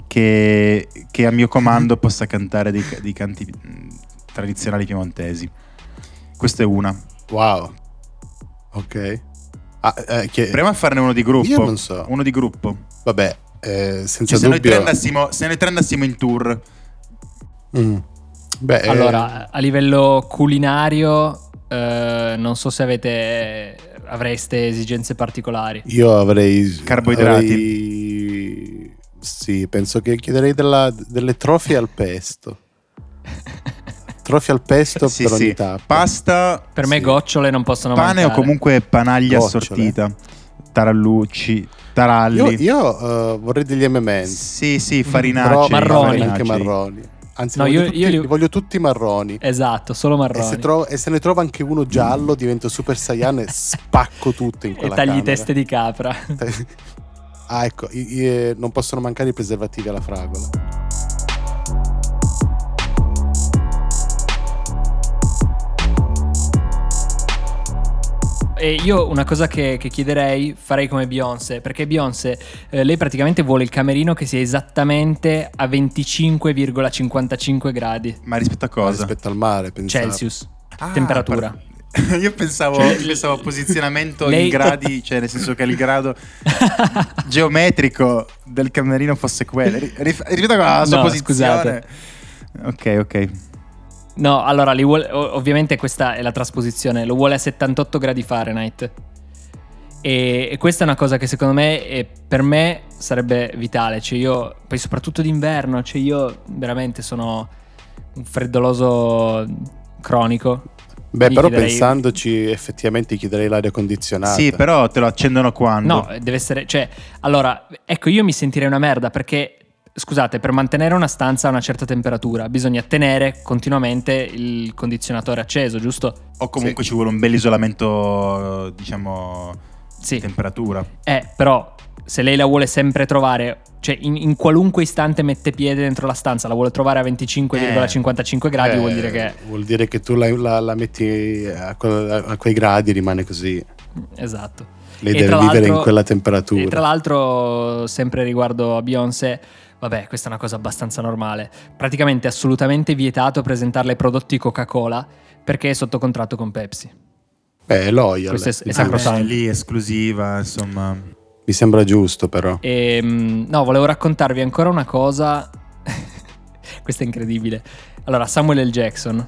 che, che a mio comando possa cantare dei, dei canti tradizionali piemontesi. Questa è una. Wow. Ok. Ah, eh, che- Proviamo a farne uno di gruppo. Io non so. Uno di gruppo. Vabbè, eh, senza Cioè, se, noi tre dubbio. andassimo, se noi tre andassimo in tour, Mm. Beh, eh, Allora, a livello culinario, eh, non so se avete avreste esigenze particolari. io avrei. Carboidrati. avrei- Sì, penso che chiederei della- delle trofie al pesto. Trofie al pesto sì, per sì. pasta, Per me Sì. gocciole non possono pane o mancare. comunque panaglia Gocciole. assortita, tarallucci, taralli. Io, io, eh, vorrei degli M&M's. Sì, sì, farinacei. Però Marroni. anche farinacei. marroni. Anzi, No, voglio, io- tutti, io li- li voglio tutti marroni. Esatto, solo E marroni. se, trovo- e se ne trova anche uno giallo, divento Super Saiyan e spacco tutto in e quella tagli camera. teste di capra. Ah, ecco, i- i- non possono mancare i preservativi alla fragola. E io una cosa che, che chiederei, farei come Beyoncé, perché Beyoncé, eh, lei praticamente vuole il camerino che sia esattamente a 25,55 gradi Ma rispetto a cosa? Rispetto al mare, pensavo. Celsius, Ah, temperatura. par- Io pensavo, Cioè, pensavo a posizionamento lei- in gradi, cioè nel senso che il grado geometrico del camerino fosse quello. Ri- rif- Rispetto alla sua No, posizione. Ok, ok. No, allora, li vuole- ovviamente questa è la trasposizione, lo vuole a 78 gradi Fahrenheit. E, e questa è una cosa che secondo me, eh, per me, sarebbe vitale. Cioè io, poi soprattutto d'inverno, cioè io veramente sono un freddoloso cronico. Beh, Gli però chiederei- pensandoci, effettivamente chiederei l'aria condizionata. Sì, però te lo accendono quando? No, deve essere. Cioè, allora, ecco, io mi sentirei una merda perché. Scusate, per mantenere una stanza a una certa temperatura bisogna tenere continuamente il condizionatore acceso, giusto? O comunque ci vuole un bel isolamento, diciamo, Sì. di temperatura. Eh, però, se lei la vuole sempre trovare, cioè in, in qualunque istante mette piede dentro la stanza, la vuole trovare a 25,55 gradi, Eh, vuol dire che. vuol dire che tu la, la- la metti a, que- a quei gradi e rimane così. Esatto. Lei E deve vivere in quella E temperatura. tra l'altro, sempre riguardo a Beyoncé, vabbè, questa è una cosa abbastanza normale. Praticamente è assolutamente vietato presentarle prodotti Coca-Cola perché è sotto contratto con Pepsi. Beh, è loyal. Questo è- è Mi sacrosanto. Eh, sembra- lì esclusiva, insomma. Mi sembra giusto, però. E, mm, no, volevo raccontarvi ancora una cosa. Questa è incredibile. Allora, Samuel L. Jackson,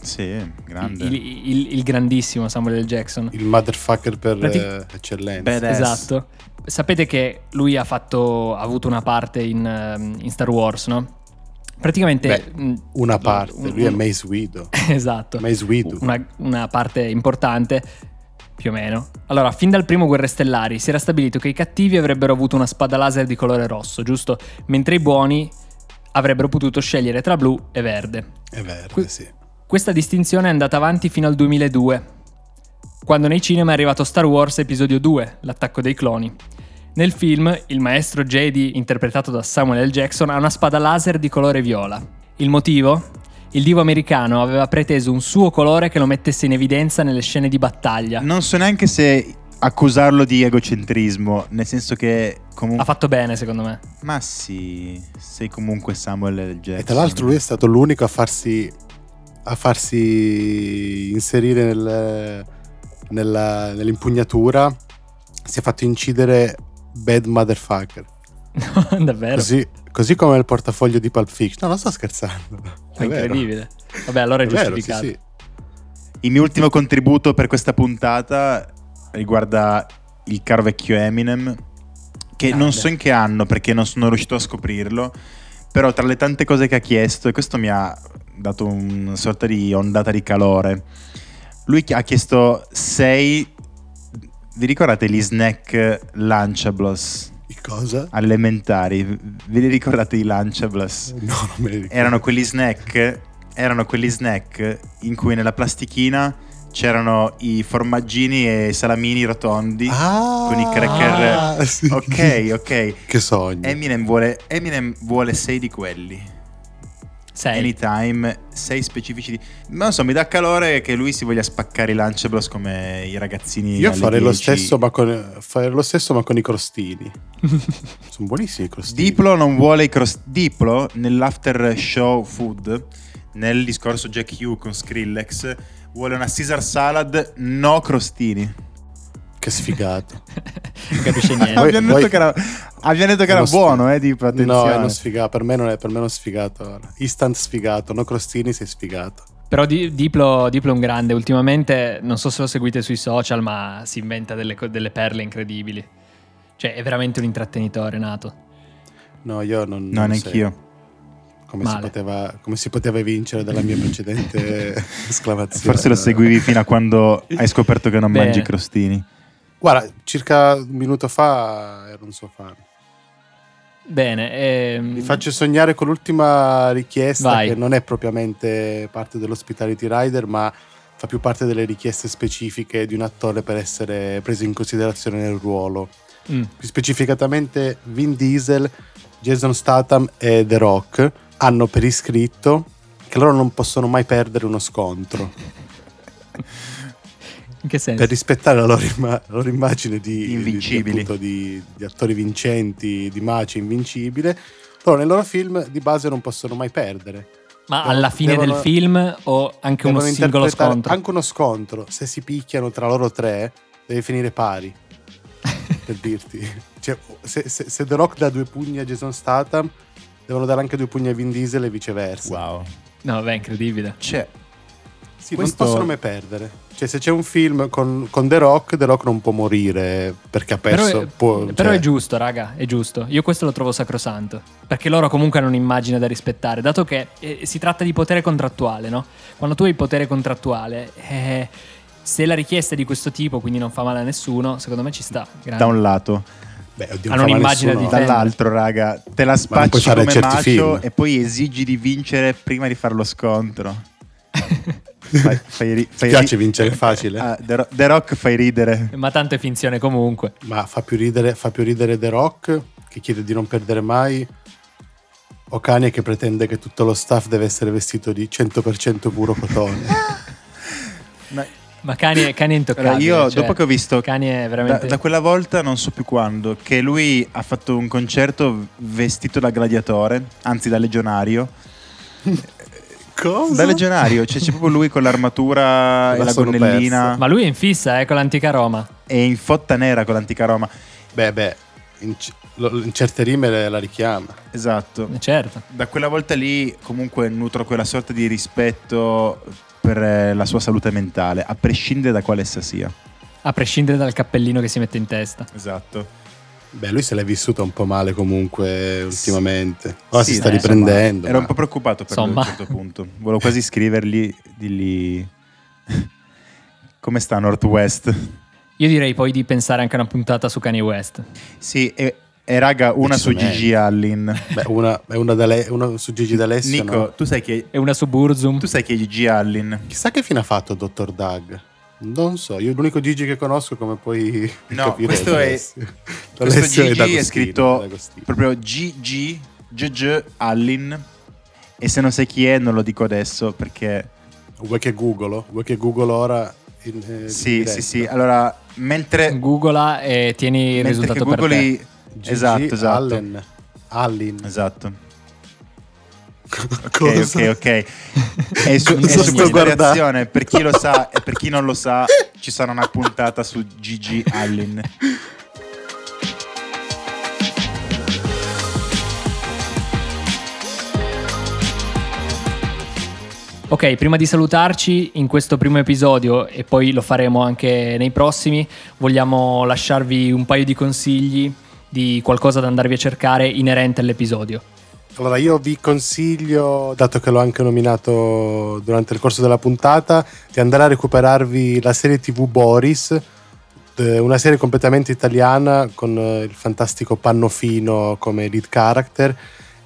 Sì, grande. il, il- il grandissimo Samuel L. Jackson. Il motherfucker per Prati- eh, eccellenza. Badass. Esatto. Sapete che lui ha fatto ha avuto una parte in, ehm, in Star Wars, no? Praticamente Beh, mm, Una parte, un- lui è Mace Windu. Esatto. Mace Windu. Una, una parte importante, più o meno. Allora, fin dal primo Guerre Stellari si era stabilito che i cattivi avrebbero avuto una spada laser di colore rosso, giusto? Mentre i buoni avrebbero potuto scegliere tra blu e verde. È verde, Que- sì. Questa distinzione è andata avanti fino al 2002, quando nei cinema è arrivato Star Wars Episodio 2, l'attacco dei cloni. Nel film, il maestro Jedi, interpretato da Samuel L. Jackson, ha una spada laser di colore viola. Il motivo? Il divo americano aveva preteso un suo colore che lo mettesse in evidenza nelle scene di battaglia. Non so neanche se accusarlo di egocentrismo, nel senso che comunque... Ha fatto bene, secondo me. Ma sì, sei comunque Samuel L. Jackson. E tra l'altro lui è stato l'unico a farsi a farsi inserire nel- nella- nell'impugnatura. Si è fatto incidere Bad Motherfucker. Davvero? Così, così come il portafoglio di Pulp Fiction. No, non sto scherzando. È vero. incredibile. Vabbè, allora è, È vero, sì, giustificato. sì. Il mio ultimo contributo per questa puntata riguarda il caro vecchio Eminem, che Grande. non so in che anno perché non sono riuscito a scoprirlo, però tra le tante cose che ha chiesto, e questo mi ha dato una sorta di ondata di calore, lui ha chiesto sei, vi ricordate gli snack Lunchables? Cosa? elementari, ve li ricordate i Lunchables? No, non me li ricordo. Erano quelli snack, erano quelli snack in cui nella plastichina c'erano i formaggini e i salamini rotondi Ah, con i cracker. ah, sì. Ok, ok. Che sogno. Eminem vuole, Eminem vuole sei di quelli. Sei. Anytime, sei specifici di... Ma non so, mi dà calore che lui si voglia spaccare i Lunchables come i ragazzini Io farei lo 10. stesso, ma con, farei lo stesso, ma con i crostini. Sono buonissimi i crostini. Diplo non vuole i cross... Diplo nell'after show food, nel discorso Jack Hugh con Skrillex, vuole una Caesar salad no crostini. Che sfigato. non capisce niente. Voi- abbiamo, voi- detto che era, abbiamo detto che È era buono, eh, Diplo, No, attenzione. è uno sfigato. Per me non è, per me è uno sfigato. Instant sfigato. No crostini, sei sfigato. Però Di- Diplo, Diplo è un grande. Ultimamente, non so se lo seguite sui social, ma si inventa delle, delle perle incredibili. Cioè, è veramente un intrattenitore nato. No, io non. No, non neanch'io. Come si, poteva, come si poteva vincere dalla mia precedente esclamazione. Forse lo seguivi fino a quando hai scoperto che non Bene. mangi crostini. Guarda, circa un minuto fa ero un suo fan. Bene, ehm, Vi faccio sognare con l'ultima richiesta Vai. che non è propriamente parte dell'Hospitality Rider, ma fa più parte delle richieste specifiche di un attore per essere preso in considerazione nel ruolo. mm, Più specificatamente Vin Diesel, Jason Statham e The Rock hanno per iscritto che loro non possono mai perdere uno scontro. in che senso? Per rispettare la loro, imma- la loro immagine di, Invincibili. Di, appunto, di- di attori vincenti, di maci invincibile, loro nei loro film di base non possono mai perdere. Ma devono- alla fine devono- del film o anche uno singolo scontro? Anche uno scontro, se si picchiano tra loro tre, deve finire pari. per dirti. Cioè, se, se- se The Rock dà due pugni a Jason Statham, devono dare anche due pugni a Vin Diesel e viceversa. Wow. No, beh, incredibile. C'è. Sì, Questo- non possono mai perdere. Cioè, se c'è un film con, con The Rock, The Rock non può morire perché ha perso. Però, è, può- però cioè- è giusto, raga, è giusto. Io questo lo trovo sacrosanto. Perché loro comunque hanno un'immagine da rispettare, dato che eh, si tratta di potere contrattuale, no? Quando tu hai potere contrattuale, eh, se la richiesta è di questo tipo, quindi non fa male a nessuno, secondo me ci sta. Grande. Da un lato. Beh, oddio, Hanno un'immagine di. Dall'altro, raga, te la spacci come macio film. e poi esigi di vincere prima di fare lo scontro. Fai, fai ri- fai piace ri- vincere facile? Ah, The, Ro- The Rock fai ridere. Ma tanto è finzione comunque. Ma fa più, ridere, fa più ridere The Rock che chiede di non perdere mai. O Kanye che pretende che tutto lo staff deve essere vestito di 100% puro cotone. Ma- Ma è, Kanye è intoccabile. Allora, io cioè, dopo che ho visto Kanye è da, veramente... da quella volta non so più quando che lui ha fatto un concerto vestito da gladiatore, anzi da legionario. Cosa? Da legionario, cioè c'è proprio lui con l'armatura e La gonnellina persa. Ma lui è in fissa, eh, con l'antica Roma. e in fotta nera con l'antica Roma. Beh, beh, in, c- lo- in certe rime la richiama. Esatto. Eh, Certo. Da quella volta lì comunque nutro quella sorta di rispetto per eh, la sua salute mentale, a prescindere da quale essa sia. A prescindere dal cappellino che si mette in testa. Esatto. Beh, lui se l'è vissuta un po' male comunque ultimamente. Ora Sì, si sta eh, riprendendo. Ero un ma- po' preoccupato per lui a un Insomma. certo punto. Volevo quasi scrivergli, dirgli come sta Northwest. Io direi poi di pensare anche a una puntata su Kanye West. Sì, e, e raga, una su. Gigi Allin. Beh, una, è una, da Le- una su Gigi D'Alessio. Nico, no? tu sai che E una su Burzum. tu sai che è Gigi Allin? Chissà che fine ha fatto Dr. Doug. Non so, io l'unico Gigi che conosco come puoi No, questo è-. Questo Gigi è scritto D'Agostino. proprio GG GG Allin. E se non sai chi è, non lo dico adesso perché Vuoi che googolo? Vuoi che googolo ora? In, eh, in Sì, diretta? sì, sì. Allora, mentre, Googla e tieni il mentre risultato che per te. googli... Gigi Esatto, esatto. Allen. Allin. Esatto. Ok, ok, ok. E su, guardare. reazione, per chi lo sa e per chi non lo sa, ci sarà una puntata su Gigi Allin. Ok, prima di salutarci in questo primo episodio e poi lo faremo anche nei prossimi, vogliamo lasciarvi un paio di consigli di qualcosa da andarvi a cercare inerente all'episodio. Allora, io vi consiglio, dato che l'ho anche nominato durante il corso della puntata, di andare a recuperarvi la serie TV Boris, eh, una serie completamente italiana con eh, il fantastico Pannofino come lead character.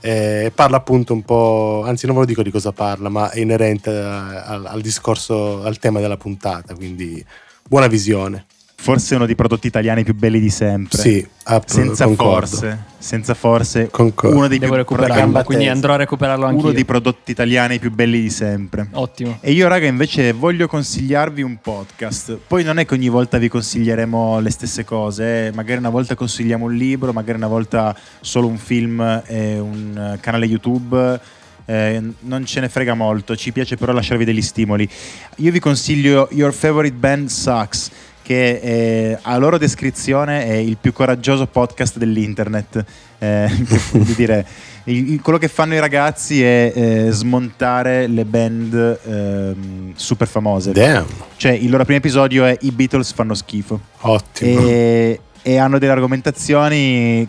Eh, parla appunto un po', anzi non ve lo dico di cosa parla, ma è inerente a- al, al discorso, al tema della puntata, quindi buona visione. Forse uno dei prodotti italiani più belli di sempre. Sì, app- Senza concordo. forse, senza forse, Concordo. uno dei Devo più recuperarlo, quindi andrò a recuperarlo anche uno dei prodotti italiani più belli di sempre. Ottimo. E io, raga, invece voglio consigliarvi un podcast. Poi non è che ogni volta vi consiglieremo le stesse cose. eh. Magari una volta consigliamo un libro, magari una volta solo un film e un eh, canale YouTube. Eh, non ce ne frega molto, ci piace però lasciarvi degli stimoli. Io vi consiglio Your Favorite Band Sucks, che eh, a loro descrizione è il più coraggioso podcast dell'internet. Eh, che dire, il- quello che fanno i ragazzi è eh, smontare le band ehm, super famose. Damn, Cioè, il loro primo episodio è I Beatles fanno schifo. ottimo. E, e hanno delle argomentazioni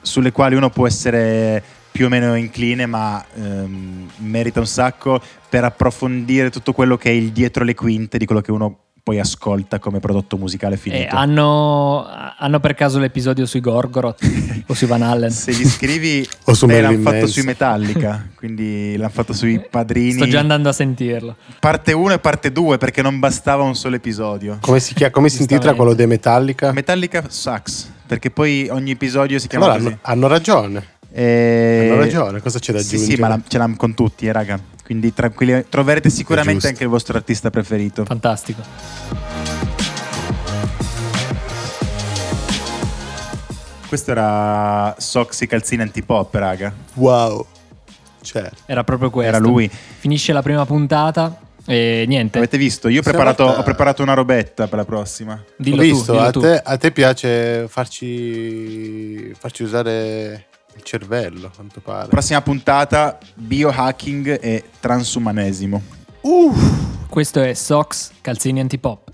sulle quali uno può essere più o meno incline, ma ehm, merita un sacco per approfondire tutto quello che è il dietro le quinte di quello che uno poi ascolta come prodotto musicale Eh, finito. hanno, hanno per caso l'episodio sui Gorgoroth o sui Van Allen? Se gli scrivi, O su beh, Marilyn l'hanno fatto Manson. sui Metallica, quindi l'hanno fatto sui padrini. Sto già andando a sentirlo. Parte 1 e parte 2 perché non bastava un solo episodio. Come si, chia- come si intitola quello dei Metallica? Metallica sucks, perché poi ogni episodio si chiama Allora così. hanno, hanno ragione. E- Hanno ragione, cosa c'è da Sì, aggiungere? sì, ma la- ce l'hanno con tutti, eh, raga. Quindi tranquilli, troverete sicuramente anche il vostro artista preferito. Fantastico. Questo era Soxy Calzini Antipop, raga. Wow. Certo. Era proprio questo. Era lui. Finisce la prima puntata e niente. Avete visto? Io ho preparato, ho preparato una robetta per la prossima. Dillo Ho visto, tu, dillo a, tu. te, a te piace farci, farci usare il cervello, a quanto pare. Prossima puntata, biohacking e transumanesimo. Questo è Sox Calzini Antipop.